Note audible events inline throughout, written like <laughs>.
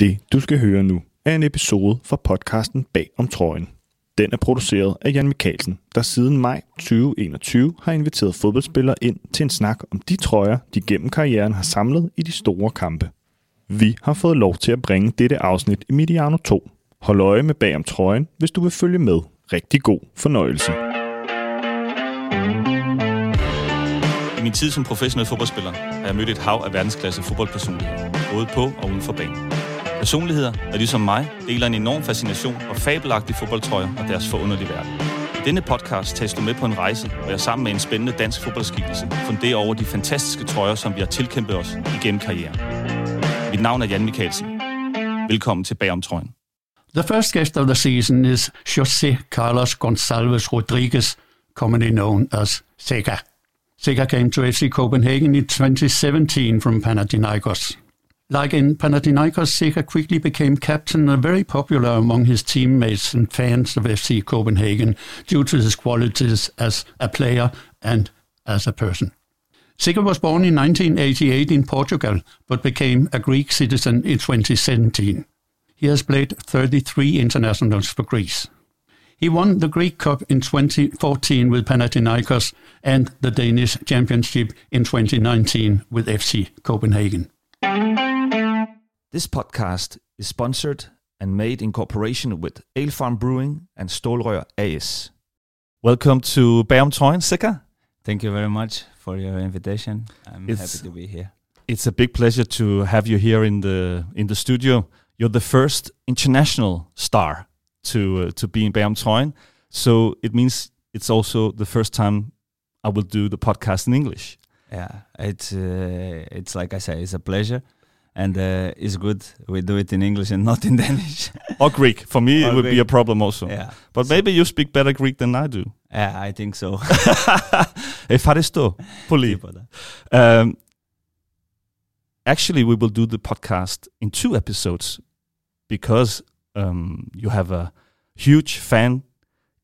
Det, du skal høre nu, er en episode fra podcasten Bag om trøjen. Den er produceret af Jan Mikkelsen, der siden maj 2021 har inviteret fodboldspillere ind til en snak om de trøjer, de gennem karrieren har samlet i de store kampe. Vi har fået lov til at bringe dette afsnit i Mediano 2. Hold øje med Bag om trøjen, hvis du vil følge med. Rigtig god fornøjelse. I min tid som professionel fodboldspiller har jeg mødt et hav af verdensklasse fodboldpersonligheder, både på og uden for banen. Personligheder, der ligesom mig deler en enorm fascination og fabelagtige fodboldtrøjer og deres forunderlige verden. I denne podcast tages du med på en rejse, hvor jeg sammen med en spændende dansk fodboldskikkelse funderer over de fantastiske trøjer, som vi har tilkæmpet os igennem karrieren. Mit navn er Jan Mikkelsen. Velkommen til Bagom Trøjen. The first guest of the season is José Carlos Gonçalves Rodriguez, commonly known as Sega. Sega came to FC Copenhagen in 2017 from Panathinaikos. Like in Panathinaikos, Zeca quickly became captain and very popular among his teammates and fans of FC Copenhagen due to his qualities as a player and as a person. Zeca was born in 1988 in Portugal, but became a Greek citizen in 2017. He has played 33 internationals for Greece. He won the Greek Cup in 2014 with Panathinaikos and the Danish Championship in 2019 with FC Copenhagen. This podcast is sponsored and made in cooperation with Ale Farm Brewing and Stålrør AS. Welcome to Bagom Trøjen, Zeca. Thank you very much for your invitation. I'm It's- happy to be here. It's a big pleasure to have you here in the in the studio. You're the first international star to uh, to be in Bagom Trøjen, so it means it's also the first time I will do the podcast in English. Yeah, it's uh, it's like I say, it's a pleasure, and uh, it's good we do it in English and not in <laughs> Danish. Or Greek. For me, it Or would be Greek. a problem also. yeah, But maybe you speak better Greek than I do. yeah, I think so. <laughs> Ευχαριστώ πολύ. Τίποτα. Um, actually, we will do the podcast in two episodes because um, you have a huge fan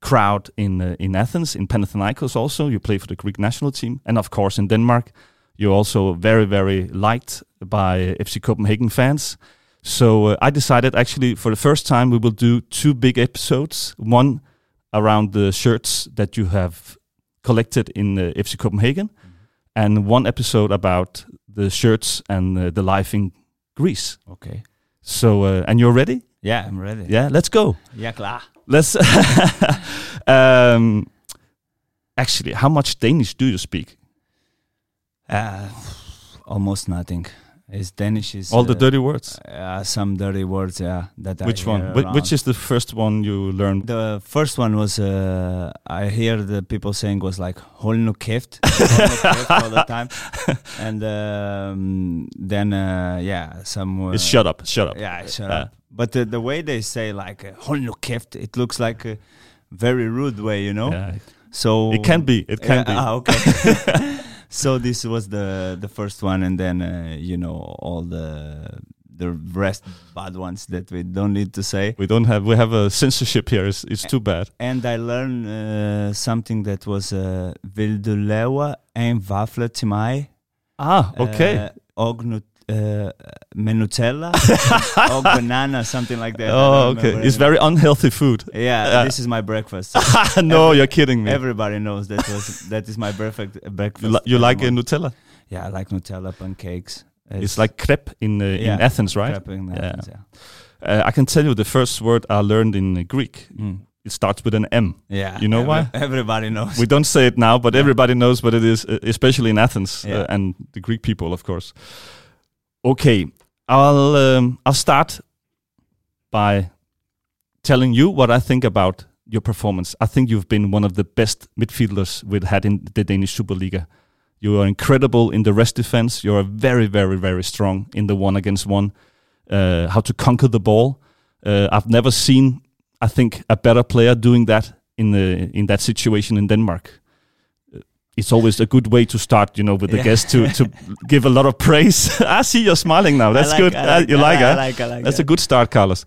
crowd in uh, in Athens, in Panathinaikos. Also, you play for the Greek national team, and of course in Denmark, you're also very very liked by FC Copenhagen fans. So uh, I decided actually for the first time we will do two big episodes. One around the shirts that you have collected in uh, FC Copenhagen, and one episode about the shirts and uh, the life in Greece. Okay. So, uh, and you're ready? Yeah, I'm ready. Yeah, let's go. yeah, klar. Let's. <laughs> um, actually, how much Danish do you speak? Uh, almost nothing. It's Danish. Is All the uh, dirty words. Uh, some dirty words. Yeah, that I Which one? Wh- which is the first one you learned? The first one was uh, I hear the people saying was like "hold no kæft," <laughs> "Hold no kæft" all the time, and um, then uh, yeah, some it's shut up, shut up. Yeah, shut up. But the, the way they say like uh, "hold no kæft," it looks like a very rude way, you know. Yeah. So It can be. It can be. Ah, okay. <laughs> so this was the the first one, and then uh, you know all the the rest bad ones that we don't need to say. We don't have. We have a censorship here. It's, it's too bad. And I learned uh, something that was uh, Vil du lave en vafle til? Ah, okay. Uh, uh, med Nutella <laughs> og banana, something like that. Oh, okay. It's very unhealthy food. Yeah, Yeah. this is my breakfast. <laughs> no, you're kidding me. Everybody knows that was that is my perfect breakfast. you, li- you like uh. Nutella? Yeah, I like Nutella pancakes. It's, like crepe in uh, in Athens, right? crepe in Yeah. Athens, yeah. Uh, I can tell you the first word I learned in uh, Greek. Mm. It starts with an M. Yeah, You know why? Everybody knows. We don't say it now, but Yeah. everybody knows what it is, especially in Athens and the Greek people, of course. Okay, I'll um, I'll start by telling you what I think about your performance. I think you've been one of the best midfielders we've had in the Danish Superliga. You are incredible in the rest defense. You are very, very, very strong in the one against one. Uh, how to conquer the ball. Uh, I've never seen, I think, a better player doing that in the in that situation in Denmark. Uh, It's always a good way to start, you know, with the Yeah. guests to to <laughs> give a lot of praise. <laughs> I see you're smiling now. I That's like- good. I Uh, like you that. like I it? like, I like That's that. a good start, Carlos.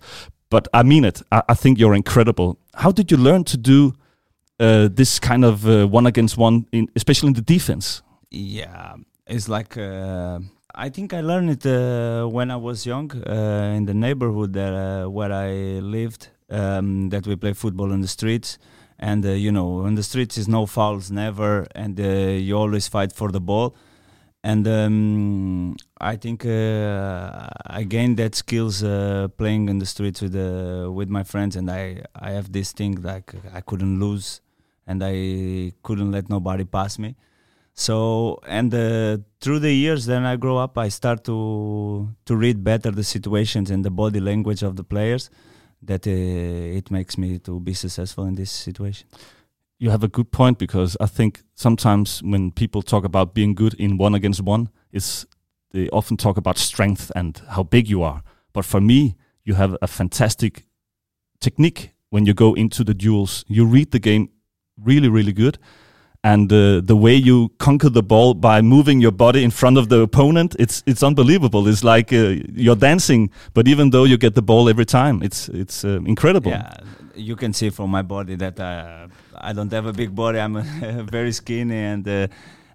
But I mean it. I, I think you're incredible. How did you learn to do uh, this kind of uh, one against one, in, especially in the defense? Yeah, it's like uh, I think I learned it uh, when I was young uh, in the neighborhood that, uh, where I lived. Um, that we play football in the streets, and uh, you know, in the streets is no fouls, never, and uh, you always fight for the ball. And um, I think uh, I gained that skills playing in the streets with with my friends, and I I have this thing like I couldn't lose, and I couldn't let nobody pass me. So and uh, through the years, then I grow up. I start to to read better the situations and the body language of the players. That uh, it makes me to be successful in this situation. You have a good point because I think sometimes when people talk about being good in one against one, is they often talk about strength and how big you are. But for me, you have a fantastic technique when you go into the duels. You read the game really, really good and uh, the way you conquer the ball by moving your body in front of the opponent it's it's unbelievable. It's like uh, you're dancing but even though you get the ball every time it's it's uh, incredible. Yeah you can see from my body that uh, I don't have a big body. I'm <laughs> very skinny and uh,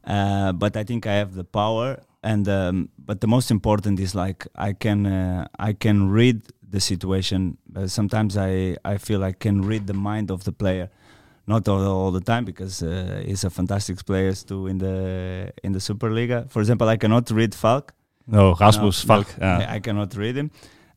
uh, but I think I have the power. And um, but the most important is like I can I can read the situation. Sometimes I I feel I can read the mind of the player not all, all the time because uh, he's a fantastic player too in the in the Superliga. For example, I cannot read Falk. No, Rasmus no, Falk. No, yeah. I cannot read him,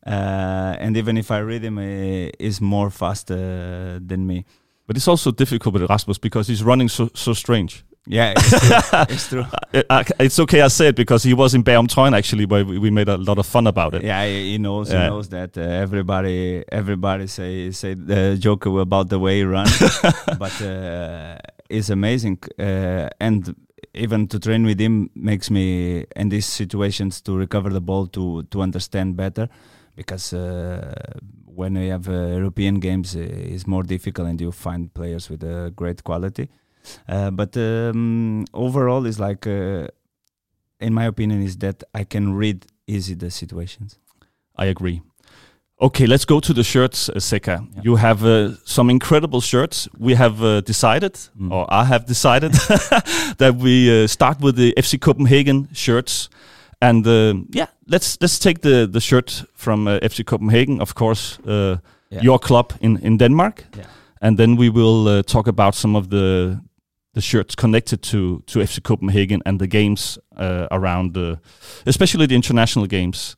uh, and even if I read him, he is more fast uh, than me. But it's also difficult with Rasmus because he's running so so strange. Yeah, <laughs> it's true. it's, true. Uh, it's okay I say it because he was in Bagom Trøjen actually, where we made a lot of fun about it. Yeah, he knows. Yeah. He knows that uh, everybody, everybody say say the joke about the way he runs, <laughs> but uh, it's amazing. Uh, and even to train with him makes me in these situations to recover the ball to to understand better, because uh, when we have uh, European games, it's more difficult and you find players with a great quality. Uh, but um, overall, is like, uh, in my opinion, is that I can read easy the situations. I agree. Okay, let's go to the shirts, uh, Zeca. Yeah. You have uh, some incredible shirts. We have uh, decided, mm. or I have decided, <laughs> that we uh, start with the FC Copenhagen shirts. And uh, yeah, let's let's take the the shirt from uh, FC Copenhagen, of course, yeah. your club in in Denmark. Yeah. And then we will talk about some of the the shirts connected to to FC Copenhagen and the games uh, around the, especially the international games.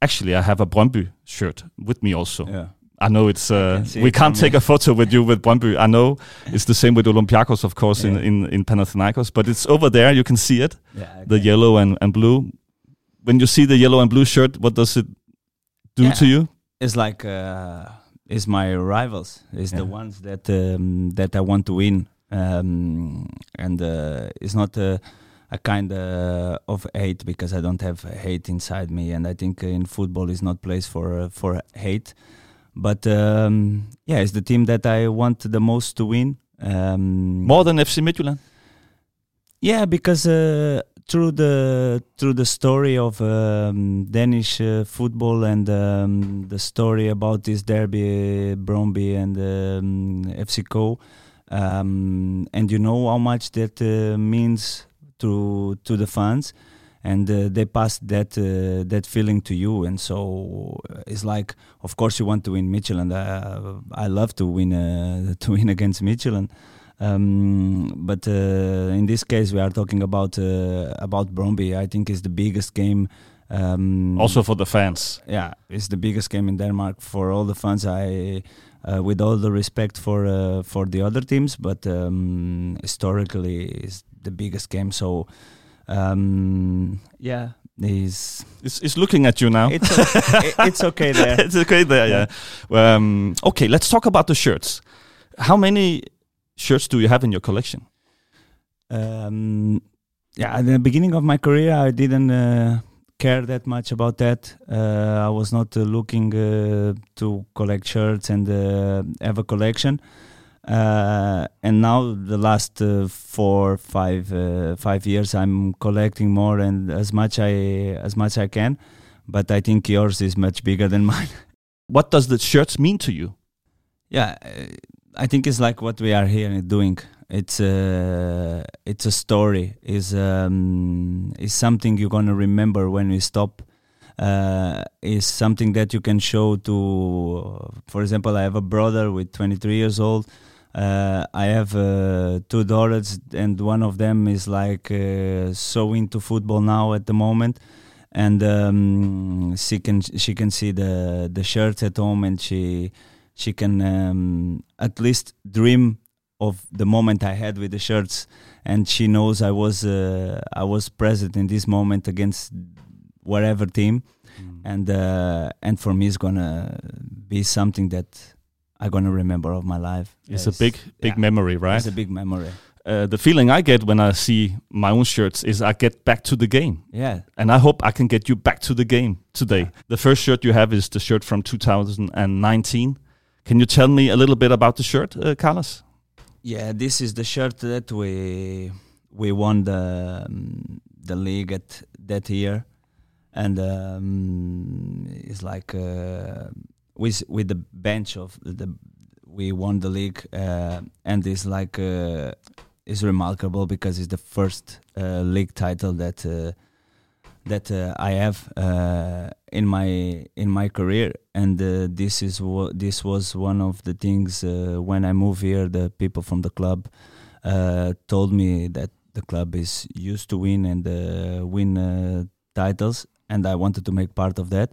Actually, I have a Brøndby shirt with me also. Yeah. I know it's uh, we it can't take a photo with you with Brøndby. I know <laughs> it's the same with Olympiacos, of course, yeah. in, in in Panathinaikos, but it's over there. You can see it, yeah, okay. the yellow and, and blue. When you see the yellow and blue shirt, what does it do yeah. to you? It's like uh, it's my rivals. It's the ones that um, that I want to win um, and uh, it's not a, a kind uh, of hate because I don't have hate inside me, and I think in football is not place for uh, for hate. But um, yeah, it's the team that I want the most to win. Um, More than FC Midtjylland. Yeah, because uh, through the through the story of um, Danish uh, football and um, the story about this derby, Brøndby and um, FC Co, um, and you know how much that uh, means to to the fans and uh, they pass that uh, that feeling to you. And so uh, it's like of course you want to win Midtjylland uh, I love to win uh, <laughs> to win against Midtjylland um, but in this case we are talking about about Brøndby I think is the biggest game um, also for the fans. Yeah it's the biggest game in Denmark. For all the fans I uh, with all the respect for uh, for the other teams, but um, historically is the biggest game. So um, yeah, he's it's, it's looking at you now. It's okay, it's okay there. <laughs> it's okay there. Yeah. yeah. Um, okay, let's talk about the shirts. How many shirts do you have in your collection? Um, yeah, at the beginning of my career, I didn't. Uh, care that much about that. Uh, I was not uh, looking uh, to collect shirts and uh, have a collection. Uh, and now the last uh, four, five, five years, I'm collecting more and as much I as much I can. But I think yours is much bigger than <laughs> mine. what does the shirts mean to you? Yeah, I think it's like what we are here doing. It's a it's a story. is um, is something you're gonna remember when you stop. Uh, is something that you can show to. For example, I have a brother with 23 years old. Uh, I have uh, two daughters, and one of them is like uh, so into football now at the moment, and um, she can she can see the the shirts at home, and she she can um, at least dream of the moment I had with the shirts, and she knows I was uh, I was present in this moment against whatever team, mm. and uh, and for me it's gonna be something that I'm gonna remember of my life. It's, a big big yeah, memory, right? It's a big memory. Uh, the feeling I get when I see my own shirts is I get back to the game. Yeah. And I hope I can get you back to the game today. Yeah. The first shirt you have is the shirt from 2019. Can you tell me a little bit about the shirt, uh, Carlos? Yeah, this is the shirt that we we won the um, the league at that year, and um, it's like uh, with with the bench of the we won the league, uh, and it's like uh, it's remarkable because it's the first uh, league title that uh, that uh, I have in my in my career, and uh, this is what this was one of the things uh, when I moved here. The people from the club uh, told me that the club is used to win and uh, win titles, and I wanted to make part of that.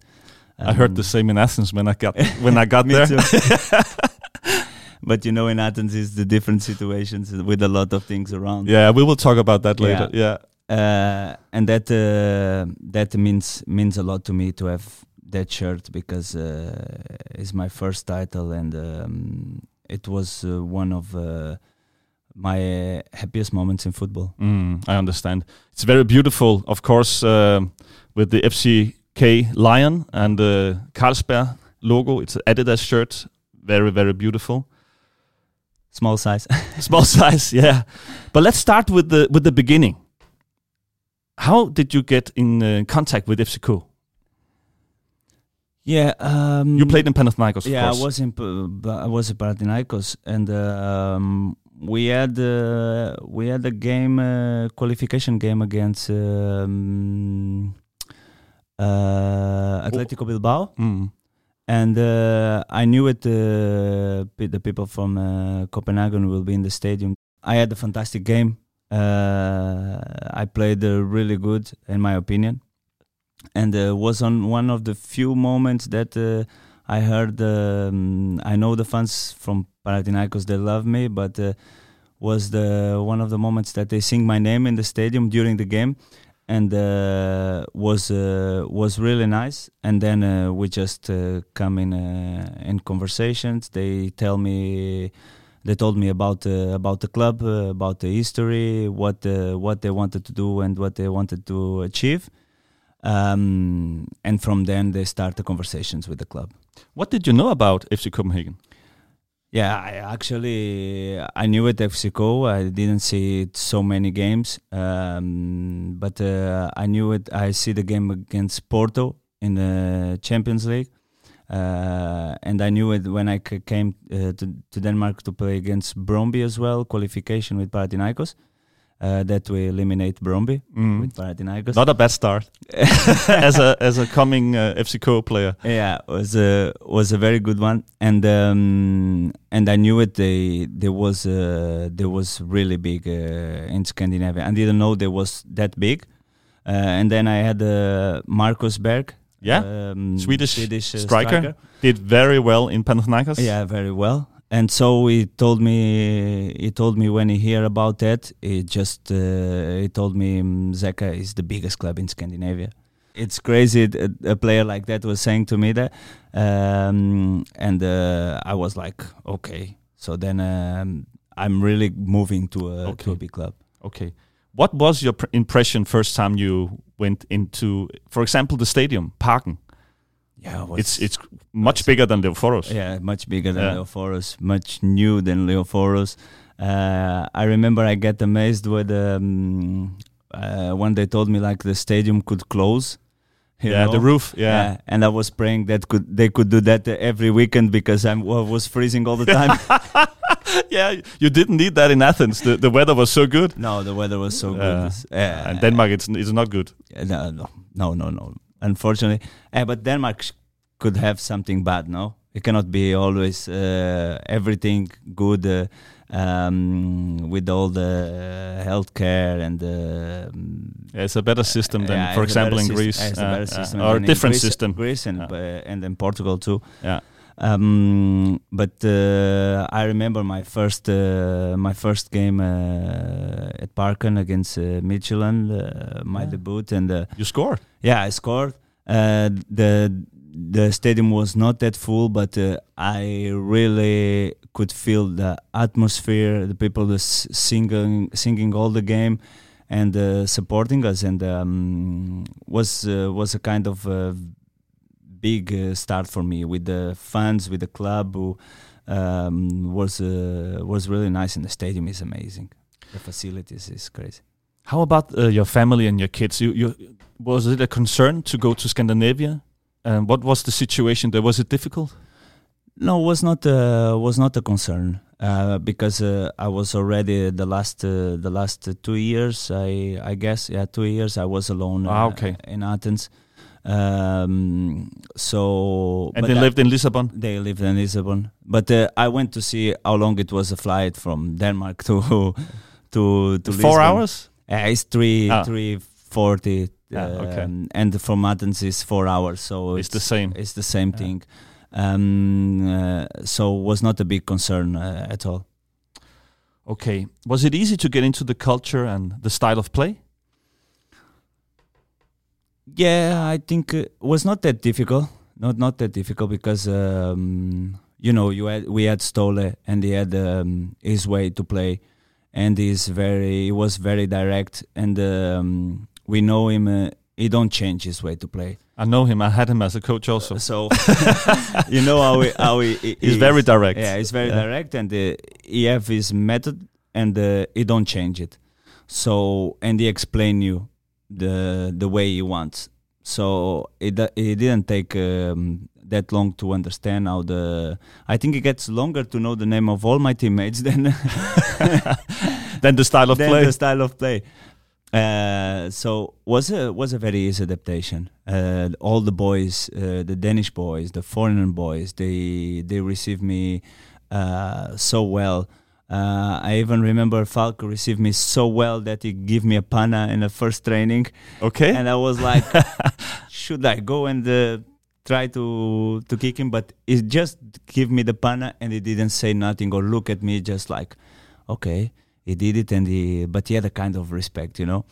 Um, I heard the same in Athens when I got when I got <laughs> there. <laughs> but you know in athens is the different situations with a lot of things around yeah we will talk about that later yeah, yeah uh, and that uh, that means means a lot to me to have that shirt because uh, it's my first title and um, it was uh, one of uh, my happiest moments in football. Mm, I understand. It's very beautiful, of course, with the FCK lion and the Carlsberg logo. It's an Adidas shirt, very very beautiful. Small size. <laughs> Small size, yeah. But let's start with the with the beginning how did you get in uh, contact with FCK? Yeah, um, you played in Panathinaikos. Yeah, I was in I was in Panathinaikos, and uh, um, we had uh, we had a game uh, qualification game against um, uh, Atletico Bilbao, mm. and uh, I knew it. the people from Copenhagen will be in the stadium. I had a fantastic game. Uh, I played uh, really good, in my opinion, and uh, was on one of the few moments that I heard. Um, I know the fans from Panathinaikos they love me, but was the one of the moments that they sing my name in the stadium during the game and uh, was uh, was really nice. And then uh, we just come in in conversations. They tell me they told me about uh, about the club, uh, about the history, what uh, what they wanted to do and what they wanted to achieve. Um, and from then they start the conversations with the club. What did you know about FC Copenhagen? Yeah, I actually I knew it FCK. I didn't see it so many games, um, but uh, I knew it. I see the game against Porto in the Champions League, uh, and I knew it when I came uh, to, to, Denmark to play against Brøndby as well, qualification with Panathinaikos. Uh, that we eliminate Brøndby mm. with Panathinaikos. Not a bad start <laughs> as a as a coming uh, FCK player. Yeah, was a was a very good one, and um, and I knew it. They there was uh, there was really big uh, in Scandinavia. I didn't know there was that big. and then I had Marcus Berg, yeah, um, Swedish, Swedish uh, striker. striker. did very well in Panathinaikos. Yeah, very well. And so he told me, he told me when he hear about that, he just uh, he told me mm, Zeca is the biggest club in Scandinavia. It's crazy. A, a player like that was saying to me that, um, and uh, I was like, okay. So then um, I'm really moving to a, okay. to a big club. Okay. What was your impression first time you went into, for example, the stadium, Parken? Yeah, it it's it's much bigger than Leoforos. Yeah, much bigger than yeah. Leoforos, much new than Leoforos. Uh, I remember I get amazed with um, uh, when they told me like the stadium could close. yeah, know? the roof. Yeah. yeah. and I was praying that could they could do that every weekend because I'm, I was freezing all the time. <laughs> <laughs> yeah, you didn't need that in Athens. The, the weather was so good. No, the weather was so Uh, good. It's- uh, and Denmark, it's, it's not good. uh, no, no, no, no, no. Unfortunately, uh, but Denmark could have something bad. No, it cannot be always uh, everything good uh, um, with all the uh, healthcare and the. um, Yeah, it's a better system than, yeah, for it's a better example, in Greece. uh, it's a uh, better uh, system or a in different Greece- system. Greece and Yeah. uh, and in Portugal too. Yeah. Um, but uh, I remember my first uh, my first game uh, at Parken against uh, Michelin, uh, my Yeah. debut, and uh, You scored. yeah, I scored. Uh, the the stadium was not that full, but uh, I really could feel the atmosphere. The people was singing singing all the game and uh, supporting us, and um, was uh, was a kind of uh, big uh, start for me with the fans, with the club. Who um, was uh, was really nice, and the stadium is amazing. The facilities is crazy. How about uh, your family and your kids? You, you was it a concern to go to Scandinavia? And what was the situation there? Was it difficult? No, was not uh, was not a concern uh, because uh, I was already the last uh, the last two years. I I guess yeah, two years I was alone. Ah, okay. in Athens. Um, so And they I- lived in Lisbon. They lived in Lisbon, but uh, I went to see how long it was a flight from Denmark <laughs> to to to Four Lisbon. hours. Yeah, it's three Ah. three forty. Ah, okay. um, and from Athens is four hours, so It's the same. It's the same Yeah. thing. Um, uh, so was not a big concern uh, at all. Okay. Was it easy to get into the culture and the style of play? Yeah, I think it was not that difficult. Not not that difficult because um, you know you had we had Ståle and he had um, his way to play, and he's very he was very direct and um, we know him. Uh, he don't change his way to play. I know him. I had him as a coach also. So <laughs> you know how he, how he, he He's is. very direct. Yeah, he's very Yeah. direct, and uh, he have his method, and uh, he don't change it. So and he explain you the the way he wants. So it it didn't take um, that long to understand how the. I think it gets longer to know the name of all my teammates <laughs> than <laughs> Then the style of than play. the style of play. Uh, so was a was a very easy adaptation. Uh, all the boys, uh, the Danish boys, the foreign boys, they they received me uh, so well. Uh, I even remember Falco received me so well that he gave me a pana in the first training, okay. and I was like, <laughs> should I go and uh, try to to kick him? But he just give me the pana and he didn't say nothing or look at me, just like, okay, he did it, and he, but he had a kind of respect, you know.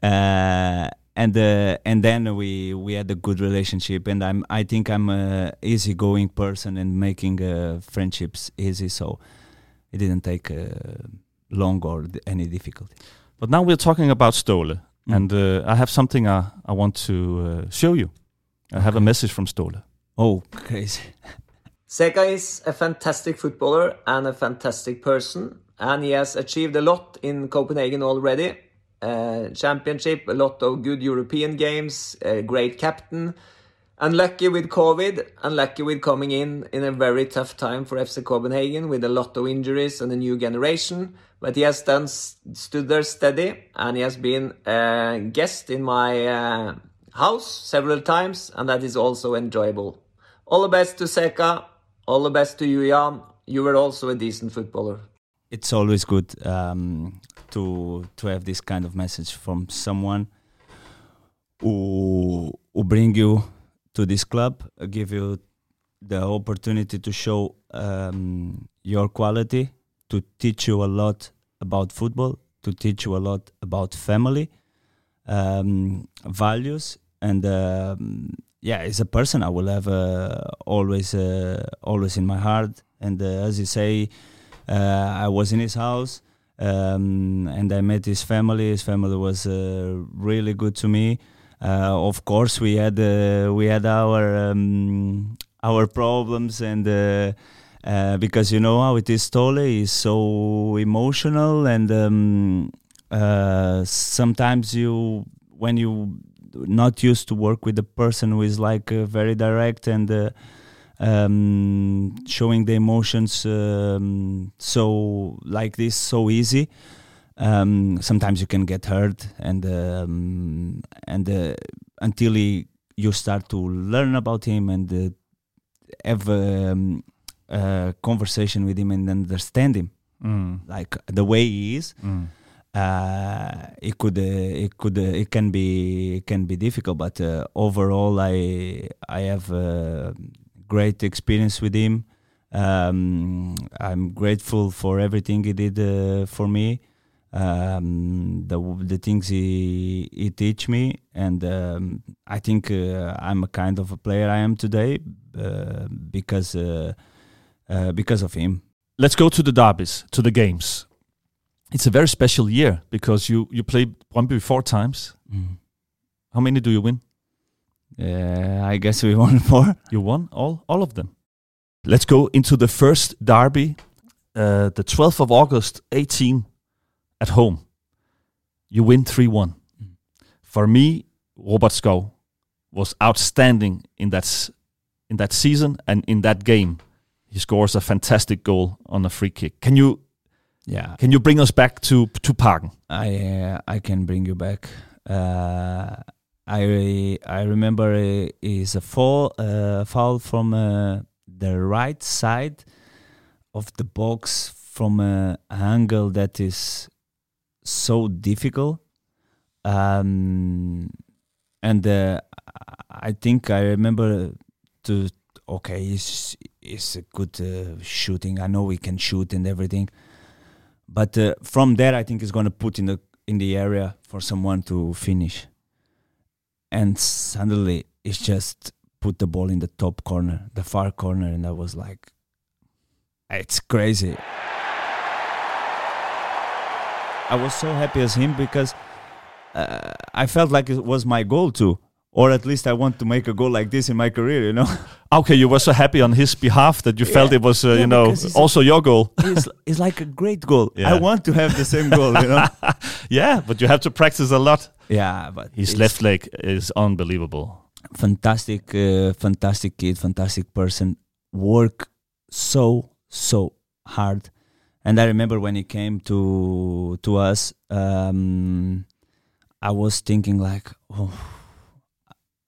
Uh, and uh, and then we we had a good relationship, and I'm I think I'm a easygoing person and making uh, friendships easy, so it didn't take uh, long or d- any difficulty. but now we're talking about Ståle, Mm. and uh, I have something I, I want to uh, show you. I have a message from Ståle. Oh, <laughs> crazy! Zeca is a fantastic footballer and a fantastic person, and he has achieved a lot in Copenhagen already. Uh, championship, a lot of good European games, a great captain. Unlucky with COVID, unlucky with coming in in a very tough time for FC Copenhagen with a lot of injuries and a new generation. But he has done stood there steady, and he has been a guest in my uh, house several times, and that is also enjoyable. All the best to Seka. All the best to you, Jan. You were also a decent footballer. it's always good um, to to have this kind of message from someone who who bring you to this club, give you the opportunity to show um, your quality, to teach you a lot about football, to teach you a lot about family, um, values, and um, yeah, as a person, I will have uh, always uh, always in my heart. And uh, as you say, uh, I was in his house um, and I met his family. His family was uh, really good to me. Uh, of course, we had uh, we had our um, our problems and. Uh, uh, because you know how it is, Ståle is so emotional, and um, uh, sometimes you, when you not used to work with a person who is like uh, very direct and um, showing the emotions um, so like this so easy. Um, sometimes you can get hurt, and um, and uh, until he, you start to learn about him and uh, have um, a conversation with him and understand him, Mm. like the way he is Mm. uh, it could uh, it could uh, it can be it can be difficult but uh, overall i i have uh, great experience with him um, i'm grateful for everything he did uh, for me um, the the things he he teach me and um, i think uh, i'm a kind of a player i am today uh, because uh, uh, because of him Let's go to the derbies, to the games. It's a very special year because you you played Brøndby four times. How many do you win? uh, i guess we <laughs> won four You won all all of them. Let's go into the first derby, uh, the 12th of August, 18, at home. You win 3 1. For me, Robert Skov was outstanding in that, in that season and in that game. He scores a fantastic goal on a free kick. Can you yeah can you bring us back to to Parken? I uh, I can bring you back. Uh, I I remember uh, is a fall uh, foul from uh, the right side of the box from an angle that is so difficult. Um, and uh, I think I remember to okay, it's it's a good uh, shooting. I know we can shoot and everything but uh, from there i think it's going to put in the in the area for someone to finish and suddenly it's just put the ball in the top corner the far corner and i was like it's crazy i was so happy as him because uh, i felt like it was my goal too or at least i want to make a goal like this in my career you know <laughs> Okay, you were so happy on his behalf that you felt it was, uh, Yeah, you know, he's a- also your goal. it's, it's like a great goal Yeah. i want to have the same goal you know <laughs> yeah, but you have to practice a lot. yeah but His left leg is unbelievable. fantastic uh, fantastic kid fantastic person work so so hard and i remember when he came to to us um i was thinking like oh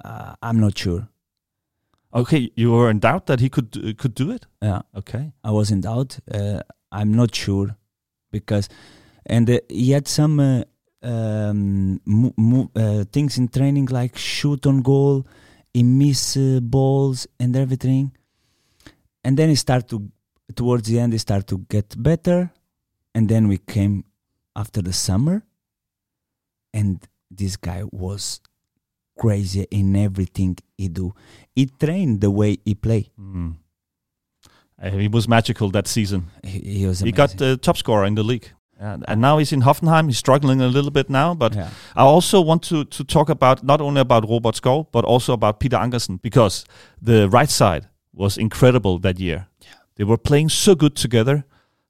uh, i'm not sure Okay, you were in doubt that he could uh, could do it. yeah Okay. I was in doubt. Uh, I'm not sure because, and uh, he had some uh, um, mo- mo- uh, things in training like shoot on goal, he miss uh, balls and everything, and then he started to towards the end he start to get better, and then we came after the summer, and this guy was crazy in everything he do. He trained the way he play. Mm. Uh, he was magical that season. He, he was He got the top scorer in the league. And, and now he's in Hoffenheim. He's struggling a little bit now, but yeah. I also want to, to talk about not only about Robert Skov, but also about Peter Ankersen because the right side was incredible that year. They were playing so good together.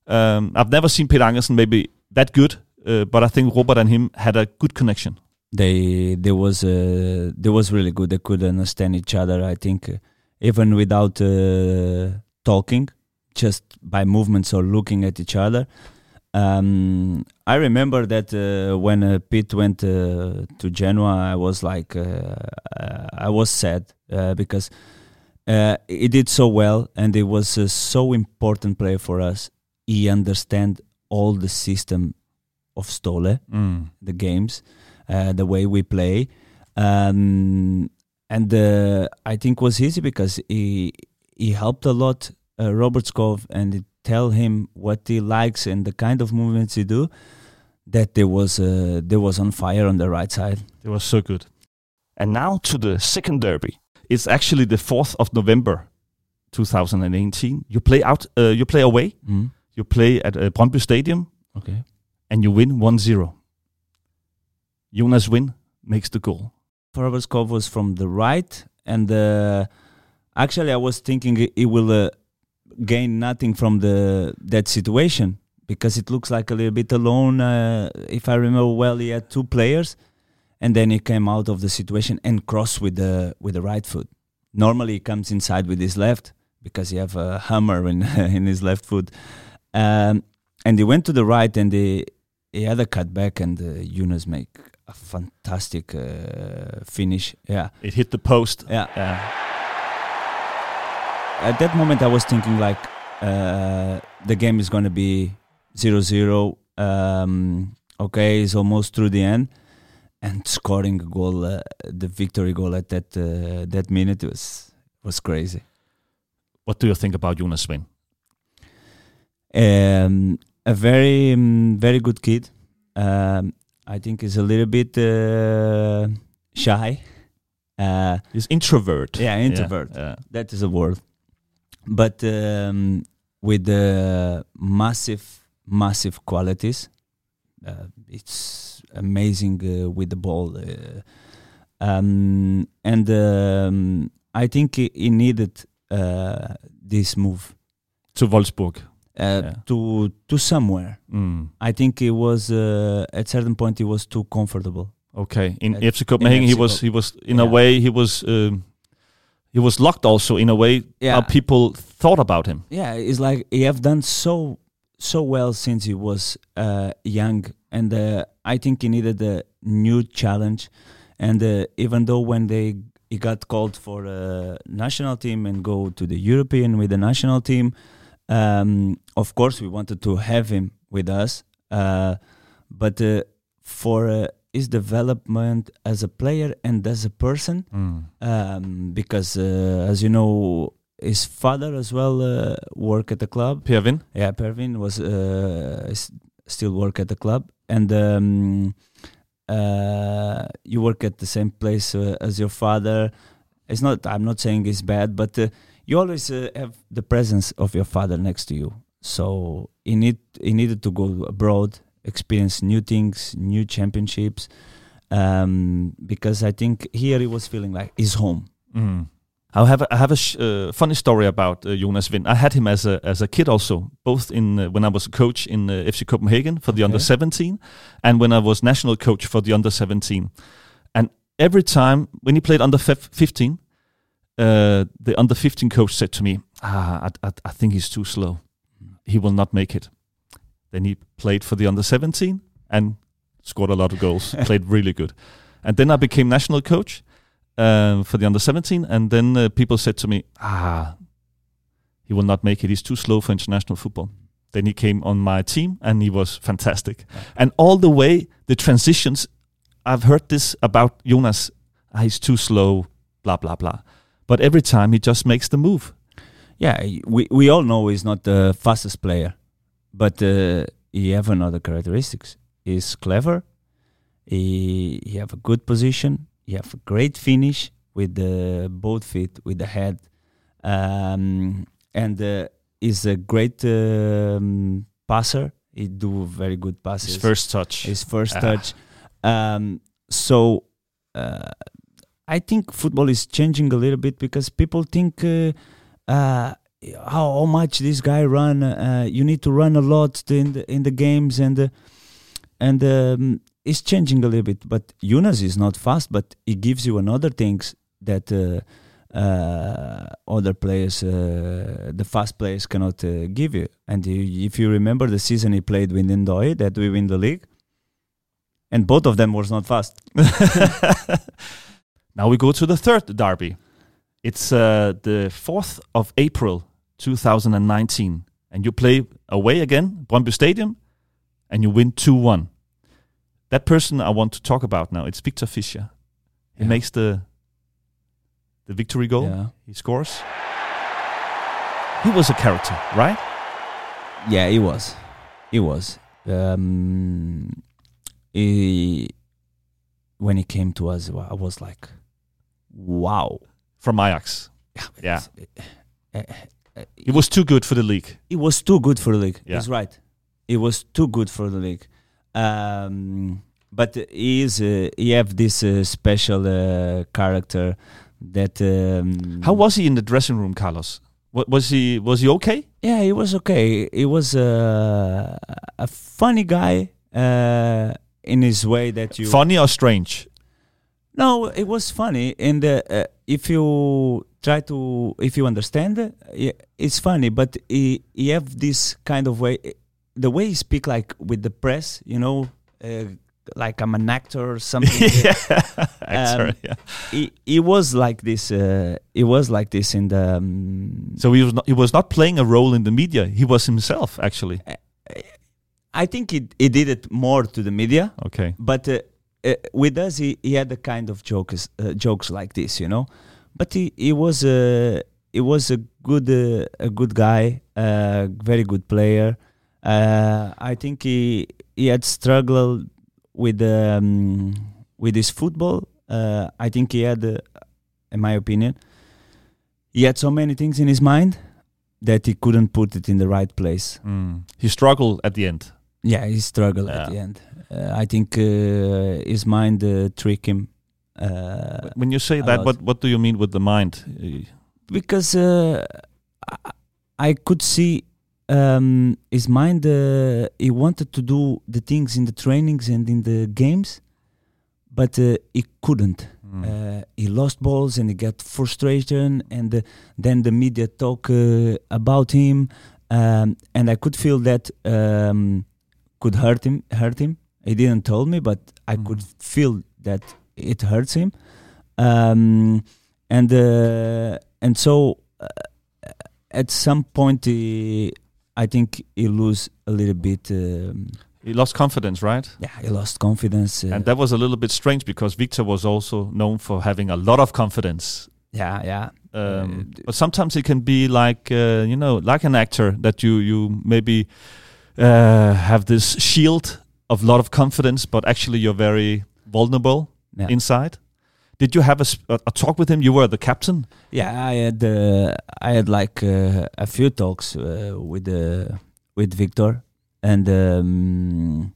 Um, I've never seen Peter Ankersen maybe that good, uh, but I think Robert and him had a good connection. they they was uh, they was really good. They could understand each other. I think uh, even without uh, talking, just by movements or looking at each other. Um, I remember that uh, when uh, Pete went to Genoa, I was like, I was sad because uh, he did so well and he was a so important player for us. He understand all the system of Ståle the games, uh, the way we play, um, and uh, I think was easy because he he helped a lot uh, Robert Skov and he tell him what he likes and the kind of movements he do. That there was uh, there was on fire on the right side. It was so good. And now to the second derby. It's actually the 4th of November 2018. You play out uh, you play away. Mm. You play at uh, Brøndby Stadium Okay. and you win 1-0. Jonas Wind makes the goal. Robert Skov was from the right, and uh, actually, I was thinking he will uh, gain nothing from the that situation because it looks like a little bit alone. Uh, if I remember well, he had two players, and then he came out of the situation and crossed with the with the right foot. Normally, he comes inside with his left, because he have a hammer in <laughs> in his left foot. Um, and he went to the right, and he he had a cutback, and uh, Yunus make a fantastic uh, finish. Yeah, It hit the post. yeah. Yeah. At that moment, I was thinking like uh, the game is going to be 0-0. Um, okay, it's almost through the end, and scoring a goal, uh, the victory goal at that uh, that minute was was crazy. What do you think about Jonas Svend? Um, a very um, very good kid. Um, I think he's a little bit uh, shy. Uh, He's introvert. Yeah, introvert. Yeah. that is a word. But um, with the massive, massive qualities, uh, it's amazing uh, with the ball. Uh, um, and um, I think he, needed uh, this move To Wolfsburg. uh, Yeah. to to somewhere. Mm. I think he was uh, at certain point he was too comfortable. Okay. In At- FC Copenhagen, he FC was he was in a way he was um, he was locked also in a way Yeah. how people thought about him. yeah it's like he have done so so well since he was uh, young. And uh, i think he needed a new challenge. And uh, even though when they he got called for a national team and go to the european with the national team um, of course we wanted to have him with us. Uh, but uh, for uh, his development as a player and as a person um, because uh, as you know his father as well uh, work at the club. Per Wind. yeah Per Wind was uh, still work at the club. And um, uh, you work at the same place uh, as your father. It's not i'm not saying it's bad but uh, you always uh, have the presence of your father next to you. So he need he needed to go abroad experience new things new championships. Um, because i think here he was feeling like his home. Mm. I have a, I have a sh- uh, funny story about uh, Jonas Wind. I had him as a as a kid also, both in uh, when I was a coach in uh, FC Copenhagen for the under 17, and when I was national coach for the under 17. And every time when he played under 15, uh, the under 15 coach said to me, "Ah, I, I, I think he's too slow. He will not make it." Then he played for the under 17 and scored a lot of goals. <laughs> played really good, and then I became national coach um, for the under 17, and then uh, people said to me, "Ah, he will not make it. He's too slow for international football." Then he came on my team, and he was fantastic. And all the way, the transitions, I've heard this about Jonas. Ah, he's too slow, blah blah blah. But every time he just makes the move. Yeah, we we all know he's not the fastest player, but uh, he have another characteristics. He's clever. He he have a good position. He have a great finish with the both feet, with the head, um, and uh, he's a great um, passer. He do very good passes. His first touch. his first Ah. touch. Um, so uh, I think football is changing a little bit because people think uh, uh, how, how much this guy run. Uh, you need to run a lot in the in the games and uh, and um, it's changing a little bit. But Yunus is not fast, but he gives you another things that. Uh, uh, other players, uh, the fast players cannot uh, give you. And if you remember the season he played with N'Doye, that we win the league, and both of them was not fast. <laughs> now we go to the third derby. It's uh, the 4th of April 2019. And you play away again, Brøndby Stadium, and you win 2 1. That person I want to talk about now, it's Viktor Fischer. He Yeah. makes the the victory goal. Yeah, He scores. He was a character, right? yeah, he was, he was. Um, he, when he came to us, I was like, wow. From Ajax. Yeah. Uh, He was too good for the league. He was too good for the league. Yeah. He's right. He was too good for the league. Um, but he is uh, he have this uh, special uh, character that. Um, How was he in the dressing room, Carlos? Wa- Was he was he okay? Yeah, he was okay. He was uh, a funny guy uh, in his way that you. Funny or strange? No, it was funny, and if you try to, if you understand, yeah, it's funny. But he, he have this kind of way, the way he speak like with the press, you know, uh, like I'm an actor or <laughs> something. yeah, <laughs> Actor, Um, yeah. he, he was like this. Uh, he was like this in the. Um, So he was not, he was not playing a role in the media. He was himself actually. I think he he did it more to the media. Okay. but uh, uh, with us he, he had the kind of jokes uh, jokes like this you know but he, he was a he was a good uh, a good guy a very good player uh, I think he he had struggled with um, with his football uh, I think he had uh, in my opinion he had so many things in his mind that he couldn't put it in the right place Mm. He struggled at the end. yeah, he struggled Yeah. at the end. Uh, I think uh, his mind uh, tricked him. Uh, When you say that, lot. what what do you mean with the mind? Because uh, I, I could see um, his mind. Uh, he wanted to do the things in the trainings and in the games, but uh, he couldn't. mm. Uh, he lost balls and he got frustration, and uh, then the media talk uh, about him, um, and I could feel that um, could hurt him. Hurt him. He didn't tell me, but I Mm. could feel that it hurts him, um, and uh, and so uh, at some point, he, I think he lose a little bit. Um, he lost confidence, right? yeah, he lost confidence. Uh, And that was a little bit strange because Viktor was also known for having a lot of confidence. yeah, yeah. Um, Uh, but sometimes it can be like uh, you know, like an actor that you you maybe uh, have this shield of lot of confidence, but actually you're very vulnerable Yeah. inside. Did you have a, a, talk with him? You were the captain. Yeah, I had uh, I had like uh, a few talks uh, with uh, with Viktor, and um,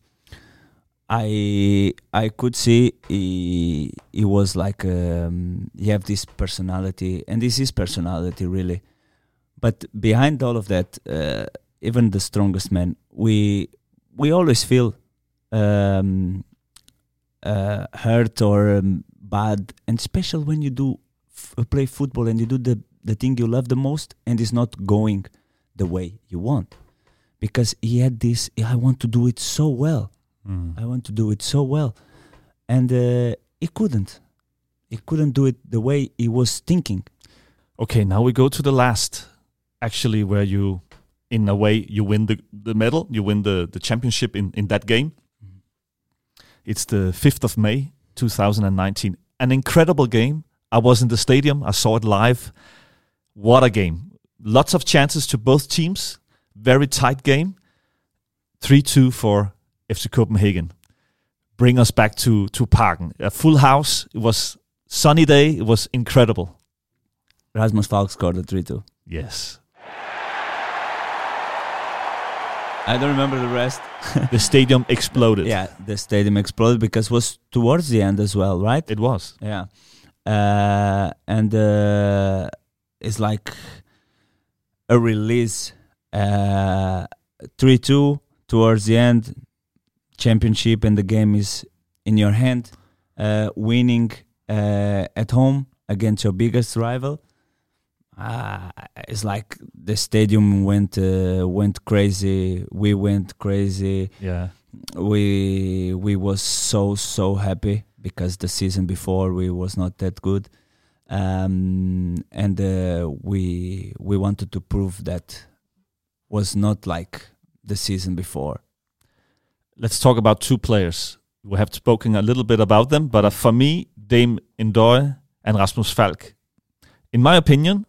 I I could see he he was like um, he have this personality, and this is personality really. But behind all of that, uh, even the strongest man, we we always feel um, uh, hurt or um, bad, and special when you do f- uh, play football and you do the the thing you love the most, and it's not going the way you want, because he had this. I want to do it so well. I want to do it so well, and uh, he couldn't. He couldn't do it the way he was thinking. Okay, now we go to the last, actually, where you, in a way, you win the, the medal, you win the, the championship in, in that game. It's the 5th of May, 2019. An incredible game. I was in the stadium, I saw it live. What a game. Lots of chances to both teams. Very tight game. 3 2 for FC Copenhagen. Bring us back to, to Parken. A full house. It was sunny day. It was incredible. Rasmus Falk scored the three two. Yes. I don't remember the rest. <laughs> the stadium exploded. Yeah, the stadium exploded because it was towards the end as well, right? It was. Yeah, uh, and uh, it's like a release. Uh, Three two towards the end, championship, and the game is in your hand. Uh, winning uh, at home against your biggest rival. Uh, it's like the stadium went uh, went crazy. We went crazy Yeah. we we was so so happy because the season before we was not that good um, and uh, we we wanted to prove that was not like the season before Let's talk about two players. We have spoken a little bit about them, but uh, for me, Dame N'Doye and Rasmus Falk, in my opinion,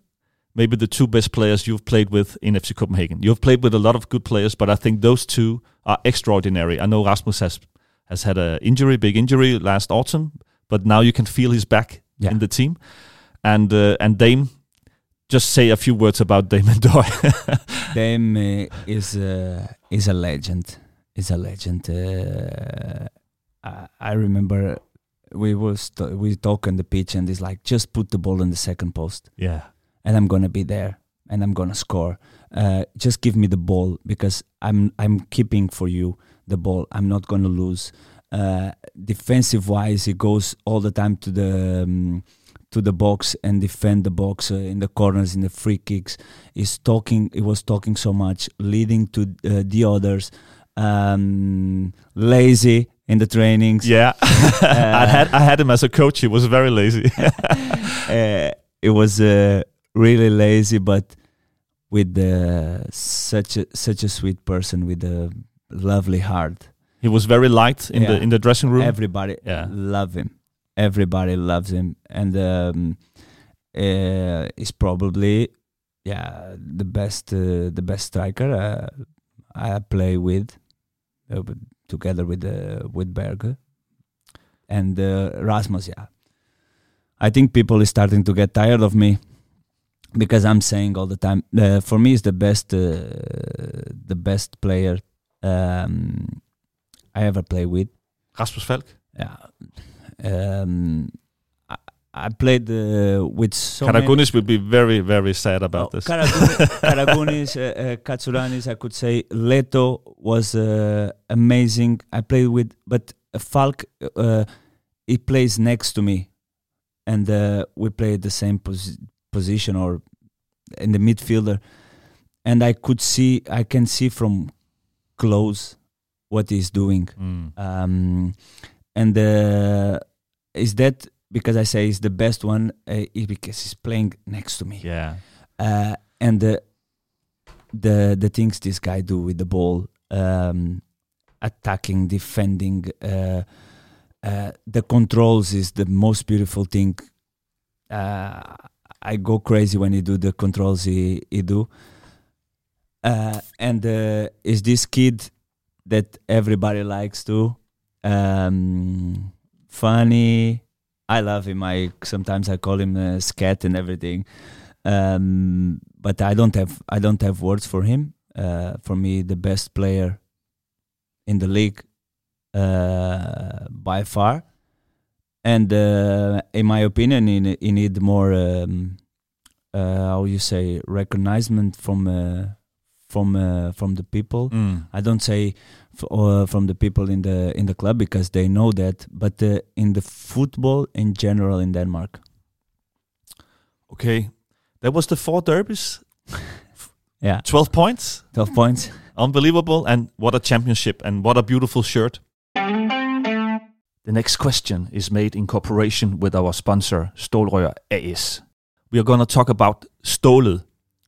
maybe the two best players you've played with in FC Copenhagen. You've played with a lot of good players, but I think those two are extraordinary. I know Rasmus has has had a injury, big injury last autumn, but now you can feel he's back Yeah. in the team. And uh, and Dame, just say a few words about Dame N'Doye. <laughs> Dame uh, is uh, is a legend. Is a legend. Uh, I, I remember we was we talk on the pitch and it's like just put the ball in the second post. yeah. And I'm gonna be there and I'm gonna score. Uh, just give me the ball because I'm I'm keeping for you the ball. I'm not gonna lose. Uh, defensive wise, he goes all the time to the um, to the box and defend the box uh, in the corners, in the free kicks. He's talking. He was talking so much, leading to uh, the others. Um, lazy in the trainings. Yeah, <laughs> I had I had him as a coach. He was very lazy. <laughs> <laughs> uh, it was uh, really lazy, but with uh, such a such a sweet person with a lovely heart. he was very liked in the in the dressing room. Everybody Yeah. love him. Everybody loves him, and um, uh, he's probably yeah the best uh, the best striker uh, I play with, uh, together with uh, with Berger and uh, Rasmus. Yeah, I think people is starting to get tired of me because I'm saying all the time. Uh, for me, is the best uh, the best player um, I ever play with. Rasmus Falk. Yeah. Um, I, I played uh, with so many. Karagounis will be very very sad about Oh, this. Karagouni- <laughs> Karagounis, uh, uh, Katsouranis, I could say. Leto was uh, amazing. I played with, but Falk, uh, he plays next to me, and uh, we play the same posi- position or in the midfielder, and I could see, I can see from close what he's doing Mm. um, and uh, is that because I say he's the best one uh, because he's playing next to me Yeah. uh, and the the the things this guy do with the ball um, attacking defending uh, uh, the controls is the most beautiful thing uh, I go crazy when he do the controls he, he do. Uh, and uh, is this kid that everybody likes too um, funny? I love him. I sometimes I call him uh, scat and everything. Um, but I don't have I don't have words for him. Uh, for me, the best player in the league uh, by far, and uh, in my opinion, he, he need more um, uh, how you say recognition from uh, from uh, from the people. Mm. I don't say f- uh, from the people in the in the club because they know that, but uh, in the football in general in Denmark. Okay. That was the four derbies. <laughs> Yeah, 12 points. twelve points. Unbelievable. And what a championship. And what a beautiful shirt. The next question is made in cooperation with our sponsor, Stålrør AS. We are going to talk about Stålet.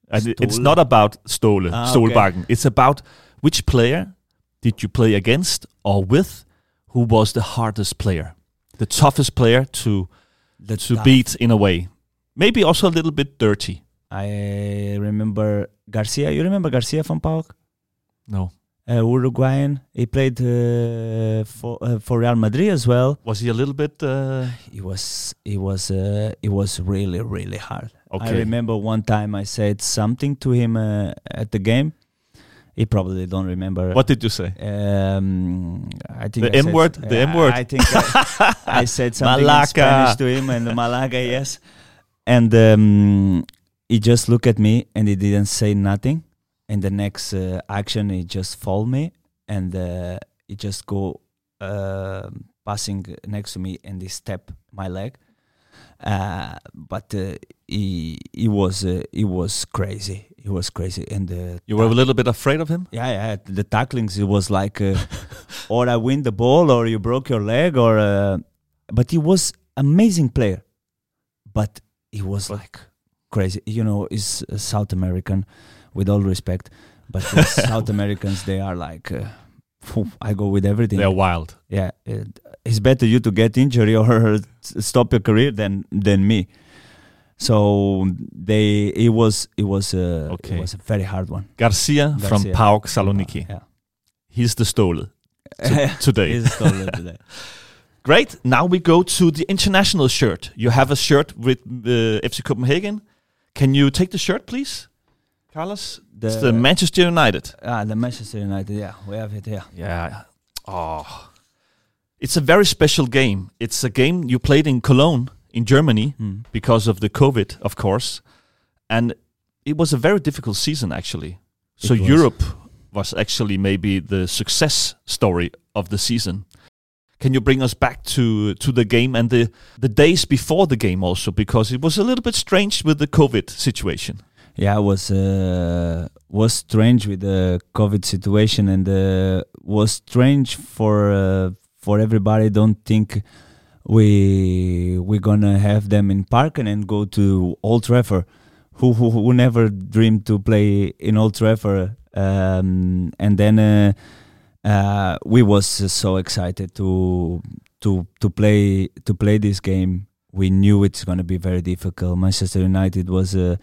And it- it's not about Ståle, Ah, Stålbakken. It's about which player did you play against or with who was the hardest player, the toughest player to, The to tough- beat in a way. Maybe also a little bit dirty. I remember Garcia. You remember Garcia from PAOK? No. Uh, Uruguayan. He played uh, for uh, for Real Madrid as well. Was he a little bit... Uh, He was it was uh, it was really really hard. I Okay. remember one time I said something to him uh, at the game. He probably don't remember. what did you say? Um, I think The I M word? The M word? I think I, <laughs> I said something Malaga. in Spanish to him, and the Malaga, yes. And um, he just looked at me, and he didn't say nothing. And the next uh, action, it just followed me, and uh, he just go uh, passing next to me, and he step my leg. Uh, but uh, he he was uh, he was crazy. He was crazy, and You were a little bit afraid of him? yeah, yeah. The tacklings, it was like, uh, <laughs> or I win the ball, or you broke your leg, or. Uh, but he was amazing player, but he was like crazy. You know, he's South American, with all respect, but <laughs> South Americans they are like, uh, I go with everything. They're wild. Yeah, it, it's better you to get injury or <laughs> stop your career than than me. So they it was it was uh, Okay. it was a very hard one. Garcia, from Garcia. PAOK Saloniki. Yeah. He's the Ståle to- <laughs> today. He's stolen today. Great. Now we go to the international shirt. You have a shirt with uh, FC Copenhagen. Can you take the shirt, please, Carlos? The, it's the Manchester United. ah, the Manchester United. Yeah, we have it here. Yeah. Oh. It's a very special game. It's a game you played in Cologne, in Germany, Mm. because of the COVID, of course. And it was a very difficult season, actually. So was. Europe was actually maybe the success story of the season. can you bring us back to to the game and the the days before the game also because it was a little bit strange with the COVID situation. Yeah, was uh, was strange with the COVID situation, and uh, was strange for uh, for everybody. Don't think we we're gonna have them in Parken and go to Old Trafford. Who who, who never dreamed to play in Old Trafford? Um, and then uh, uh, we was so excited to to to play to play this game. We knew it's gonna be very difficult. Manchester United was uh,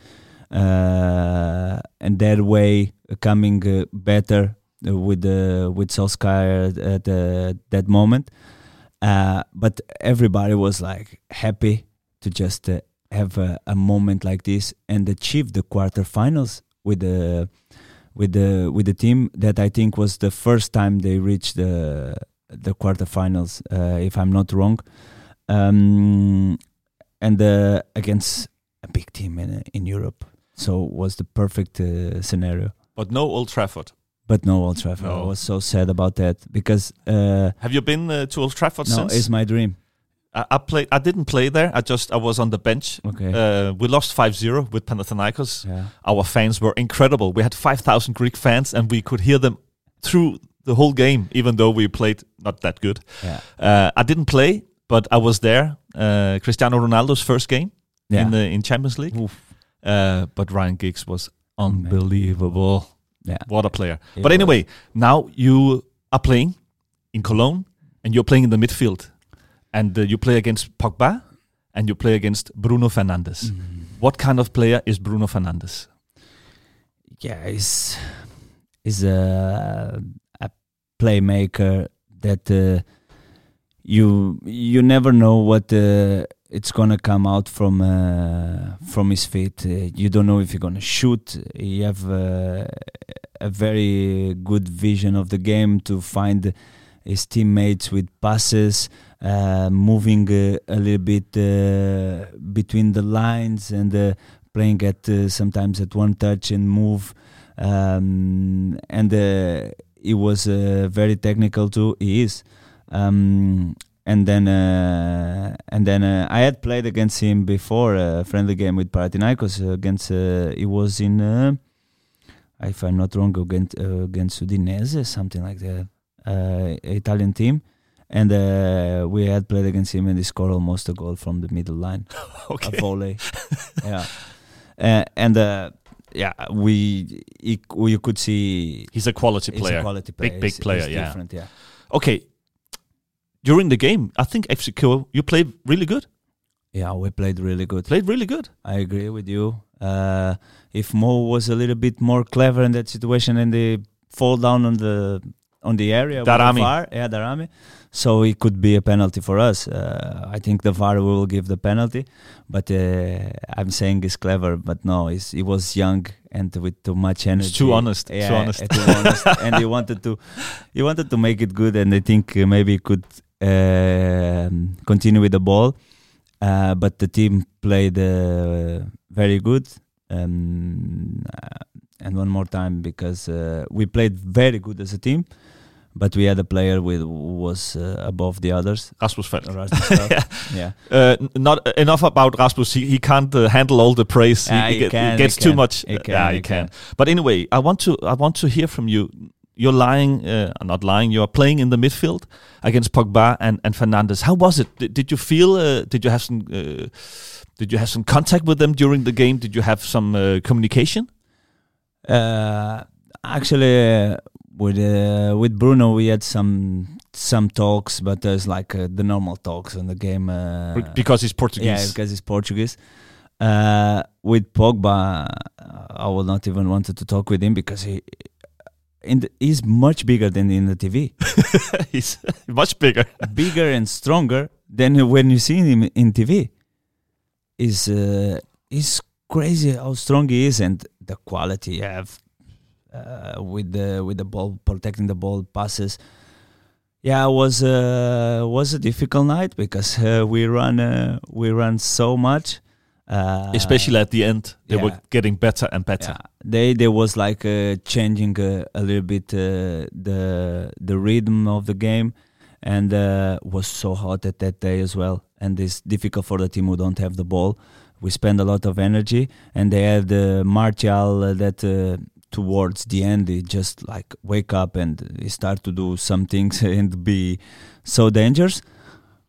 and that way coming uh, better with uh, with Solskjaer at uh, that moment. Uh, but everybody was like happy to just uh, have a, a moment like this and achieve the quarterfinals with the with the with the team that I think was the first time they reached the the quarterfinals, uh, if I'm not wrong, um, and uh, against a big team in in Europe. So it was the perfect uh, scenario. But no Old Trafford. But no Old Trafford. I was so sad about that because uh, Have you been uh, to Old Trafford no, since? it's my dream. I, I played. I didn't play there. I just I was on the bench. Okay. Uh, we lost 5-0 with Panathinaikos. yeah. Our fans were incredible. We had 5,000 Greek fans, and we could hear them through the whole game, even though we played not that good. Yeah. Uh, I didn't play, but I was there. Uh, Cristiano Ronaldo's first game Yeah. in the in Champions League. Oof. Uh, but Ryan Giggs was unbelievable. Yeah. What a player. He but was. anyway, now you are playing in Cologne and you're playing in the midfield. And uh, you play against Pogba and you play against Bruno Fernandes. Mm. What kind of player is Bruno Fernandes? yeah, he's he's a a playmaker that uh, you you never know what uh, it's gonna come out from uh, from his feet. Uh, you don't know if he's gonna shoot. He have uh, a very good vision of the game to find his teammates with passes, uh, moving uh, a little bit uh, between the lines and playing at sometimes at one touch and move. Um, and he was very technical too. He is. Um, and then uh, and then uh, I had played against him before a friendly game with Panathinaikos against uh, he was in uh, if I'm not wrong against uh, against Udinese something like that uh, Italian team and uh, we had played against him and he scored almost a goal from the middle line <laughs> a volley <laughs> yeah uh, and uh, yeah we he, you could see He's a quality he's player. a quality player Big, big player, yeah. different, yeah Okay. During the game, I think FC Köln, you played really good. yeah we played really good Played really good. I agree with you. Uh, if Mo was a little bit more clever in that situation and they fall down on the on the area, Daramy. VAR, yeah, Daramy. So it could be a penalty for us. Uh, I think the VAR will give the penalty, but uh, I'm saying he's clever, but no, he's, he was young and with too much energy. too honest, too honest. too honest. and he wanted to, he wanted to make it good, and I think uh, maybe he could continue with the ball. Uh, but the team played uh, very good. Um, uh, and one more time because uh, we played very good as a team, but we had a player with who was uh, above the others. Rasmus. Rasmus Falk. <laughs> yeah, Uh, not enough about Rasmus. He, he can't uh, handle all the praise. Ah, he, he get- can, gets he too can. much. He can, yeah, he he can. can. But anyway, I want to I want to hear from you. You're lying, uh, not lying. You are playing in the midfield against Pogba and, and Fernandes. How was it? Did, did you feel? Uh, did you have some? Uh, did you have some contact with them during the game? Did you have some uh, communication? uh, actually, with uh, with Bruno, we had some some talks, but there's like uh, the normal talks in the game. Uh, because he's Portuguese. Yeah, because he's Portuguese. Uh, with Pogba, I would not even wanted to talk with him because he the, he's much bigger than in the TV, <laughs> he's much bigger. bigger and stronger than when you see him in TV. Is uh, is crazy how strong he is and the quality you have uh, with the with the ball, protecting the ball, passes. Yeah, it was uh, was a difficult night because uh, we run uh, we run so much. Uh, Especially at the end, they were getting better and better. yeah, they there was like uh, changing uh, a little bit uh, the the rhythm of the game, and uh, was so hot at that day as well. And it's difficult for the team who don't have the ball. We spend a lot of energy, and they had uh, Martial uh, that uh, towards the end he just like wake up and he start to do some things <laughs> and be so dangerous.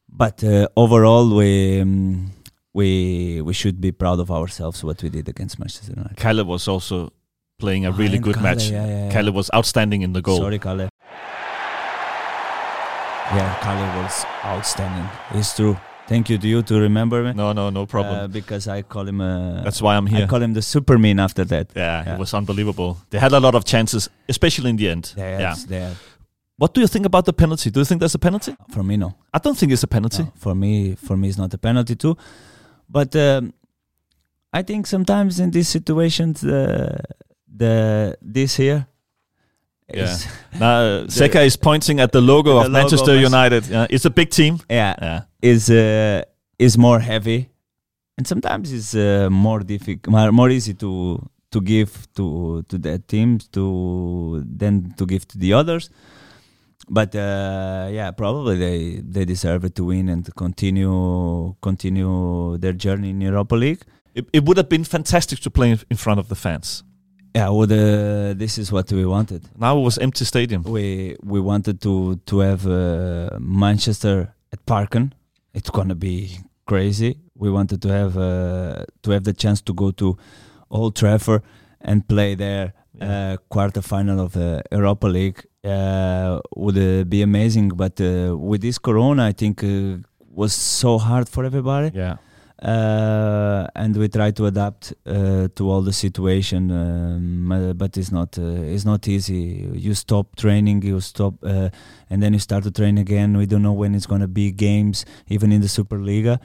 But uh, overall, we. Um, we we should be proud of ourselves what we did against Manchester United. Kalle was also playing a Oh, really good Kalle, match. yeah, yeah, yeah. Kalle was outstanding in the goal. Sorry, Kalle. Yeah, Kalle was outstanding. It's true. Thank you to you to remember me. No, no, no problem. Uh, because I call him. Uh, That's why I'm here. I call him the Superman after that. yeah, Yeah. it was unbelievable. They had a lot of chances, especially in the end. They yeah. had- they had- What do you think about the penalty? Do you think there's a penalty? For me, no. I don't think it's a penalty. No, for me, for me, it's not a penalty too. But um, I think sometimes in these situations, uh, the this here is <laughs> Now, uh, <laughs> Zeca is pointing at the logo The of Manchester United. Yeah, it's a big team. yeah Yeah. is uh, is more heavy, and sometimes it's uh, more difficult, more, more easy to to give to to the teams to than to give to the others. But uh, yeah, probably they they deserve it to win and to continue continue their journey in Europa League. It, it would have been fantastic to play in front of the fans. Yeah, well, this is what we wanted. Now it was empty stadium. We we wanted to to have uh, Manchester at Parken. It's gonna be crazy. We wanted to have uh, to have the chance to go to Old Trafford and play there Yeah. uh, quarter final of the Europa League. Uh, would uh, be amazing, but uh, with this Corona, I think uh, was so hard for everybody Yeah. uh, and we try to adapt uh, to all the situation um, but it's not uh, it's not easy you stop training you stop uh, and then you start to train again we don't know when it's going to be games even in the superliga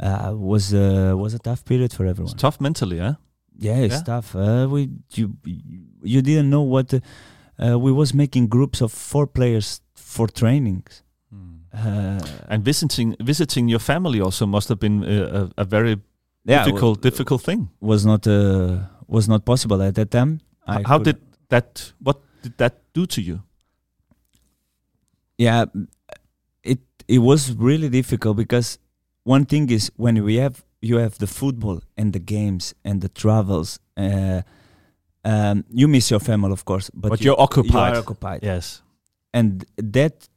uh, was uh, was a tough period for It's everyone tough mentally, huh? yeah it's Yeah. tough uh, we you you didn't know what uh, we was making groups of four players for trainings uh, And visiting visiting your family also must have been uh, a, a very yeah, difficult difficult thing. was not uh, was not possible at that time I How did that? What did that do to you? yeah it it was really difficult because one thing is when we have you have the football and the games and the travels uh, um, you miss your family of course but, But you, you're occupied. you are occupied. Yes. and that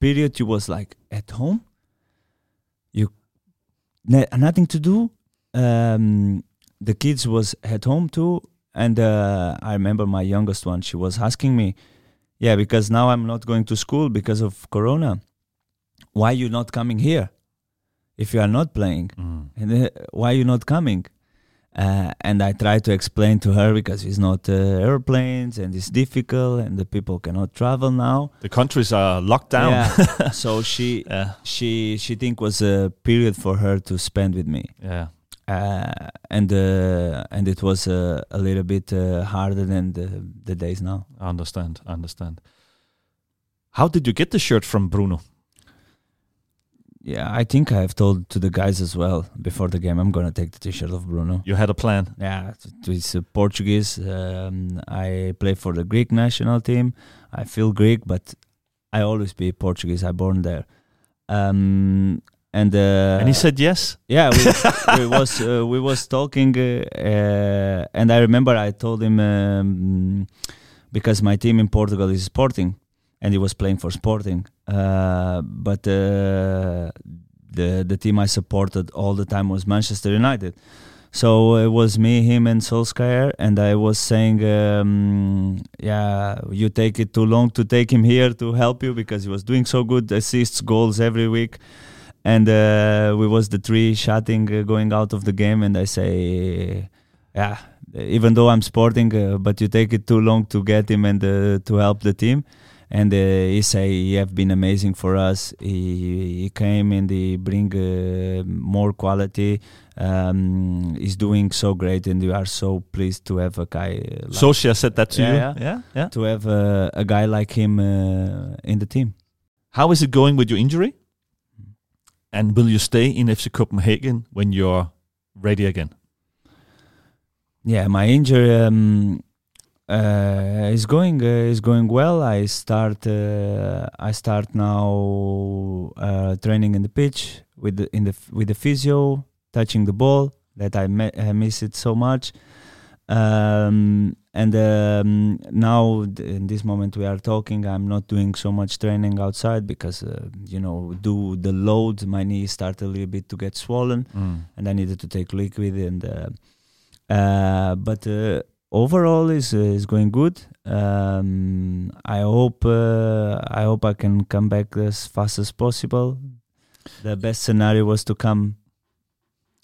period you was like at home you nothing to do. Um, the kids was at home too and uh, i remember my youngest one she was asking me yeah because now i'm not going to school because of corona. Why you not coming here? If you are not playing. And uh, why you not coming uh, and I try to explain to her because it's not uh, airplanes and it's difficult and the people cannot travel now. The countries are locked down. Yeah. <laughs> so she yeah. she she think was a period for her to spend with me, Yeah. uh, and uh, and it was uh, a little bit uh, harder than the the days now. I understand. I understand. How did you get the shirt from Bruno? Yeah, I think I have told to the guys as well before the game. I'm gonna take the T-shirt of Bruno. You had a plan. Yeah, it- it's Portuguese. Um, I play for the Greek national team. I feel Greek, but I always be Portuguese. I born there. Um, and uh, and he said yes. yeah, we, <laughs> we was uh, we was talking, uh, uh, and I remember I told him um, because my team in Portugal is Sporting, and he was playing for Sporting. Uh, but uh, the the team I supported all the time was Manchester United. So it was me, him, and Solskjaer, and I was saying, um, "Yeah, you take it too long to take him here to help you because he was doing so good, assists, goals every week." And uh, we was the three shouting, uh, going out of the game, and I say, "Yeah, even though I'm Sporting, uh, but you take it too long to get him and uh, to help the team." And uh, he say he have been amazing for us. He, he came and he bring uh, more quality. Um, he's doing so great, and we are so pleased to have a guy. uh, Like, Socia said that to Yeah, you. yeah. yeah, yeah. to have uh, a guy like him uh, in the team. How is it going with your injury? And will you stay in FC Copenhagen when you're ready again? Yeah, my injury. Um, Uh, it's going. Uh, it's going well. I start. Uh, I start now uh, training in the pitch with the in the with the physio, touching the ball. That I, I miss it so much. Um, and um, now in this moment we are talking. I'm not doing so much training outside because uh, you know do the load. My knee start a little bit to get swollen Mm. and I needed to take liquid and uh, uh, but uh, overall is uh, is going good. Um, I hope uh, I hope I can come back as fast as possible. The best scenario was to come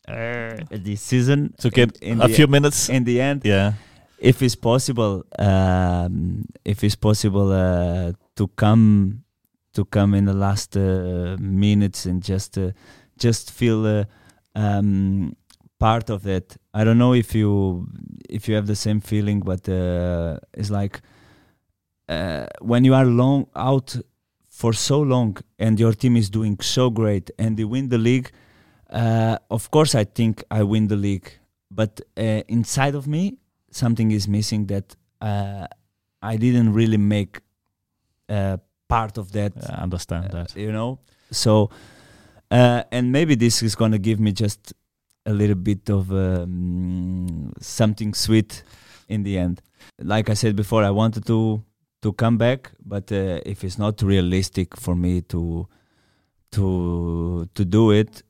uh, this season To get in, in a few minutes. in the end yeah. if it's possible um, if it's possible uh, to come to come in the last uh, minutes and just uh, just feel uh, um, part of it i don't know if you if you have the same feeling but uh, it's like uh, when you are long out for so long and your team is doing so great and they win the league uh, of course i think i win the league but uh, inside of me something is missing that uh, I didn't really make uh, part of that. I understand that. you know. So, uh, and maybe this is gonna give me just a little bit of um, something sweet in the end. Like I said before, I wanted to to come back, but uh, if it's not realistic for me to to to do it,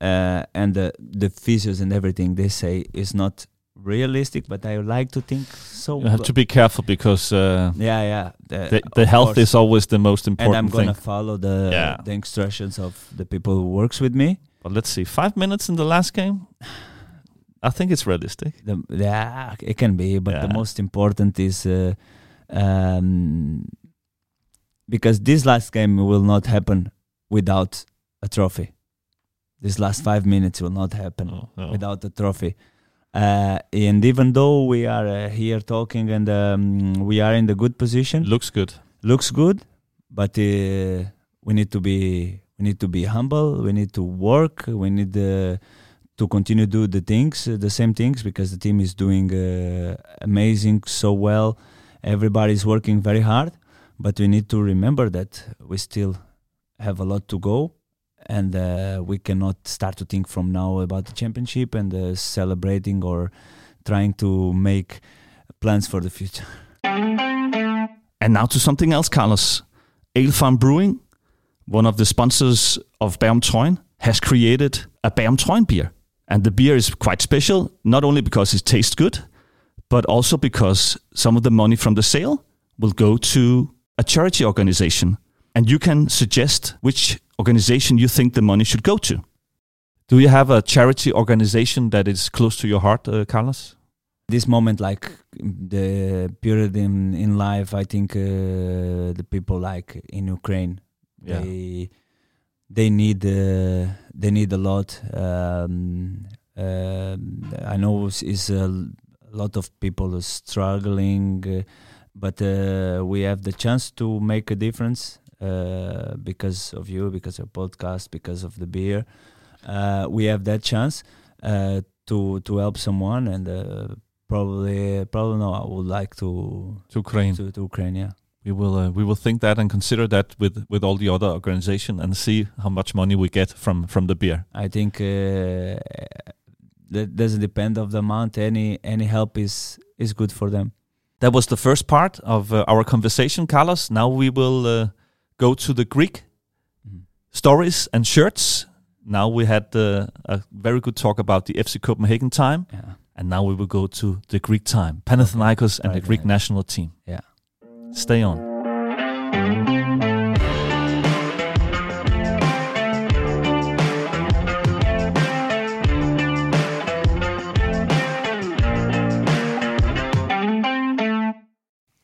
uh, and the the physios and everything they say is not realistic, but I like to think so. You have to be careful because uh, yeah, yeah. The, the, the health course. is always the most important. and I'm gonna follow the Yeah. the instructions of the people who works with me. But let's see, five minutes in the last game. I think it's realistic. The, yeah, it can be, but the most important is uh, um, because this last game will not happen without a trophy. This last five minutes will not happen Oh, no. without a trophy. Uh, and even though we are uh, here talking and um, we are in the good position, Looks good. looks good, but uh, we need to be we need to be humble. We need to work. We need uh, to continue do the things, uh, the same things, because the team is doing uh, amazing, so well. Everybody's working very hard, but we need to remember that we still have a lot to go, and uh, we cannot start to think from now about the championship and uh, celebrating or trying to make plans for the future. And now to something else, Carlos. Ale Farm Brewing, one of the sponsors of Trøjen, has created a Trøjen beer. And the beer is quite special, not only because it tastes good, but also because some of the money from the sale will go to a charity organization. And you can suggest which organization you think the money should go to. Do you have a charity organization that is close to your heart, uh, Carlos? this moment like the period in in life i think uh, the people like in ukraine Yeah. they they need uh, they need a lot um, um i know is a lot of people are struggling uh, but uh, we have the chance to make a difference uh, because of you because of podcast because of the beer uh, we have that chance uh, to to help someone and uh, probably probably no I would like to To Ukraine. to, to Ukraine yeah We will uh, we will think that and consider that with with all the other organization and see how much money we get from from the beer. I think uh, that doesn't depend of the amount any any help is is good for them That was the first part of uh, our conversation, Carlos. Now we will uh, go to the Greek stories and shirts. Now we had uh, a very good talk about the FC Copenhagen time, yeah and now we will go to the Greek time, Panathinaikos and the Greek national team. yeah Stay on.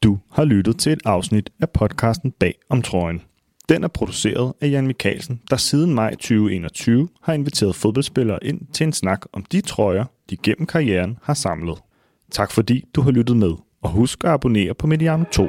Du har lyttet til et afsnit af podcasten Bag om trøjen. Den er produceret af Jan Mikkelsen, der siden maj 2021 har inviteret fodboldspillere ind til en snak om de trøjer, de gennem karrieren har samlet. Tak fordi du har lyttet med, og husk at abonnere på Mediano 2.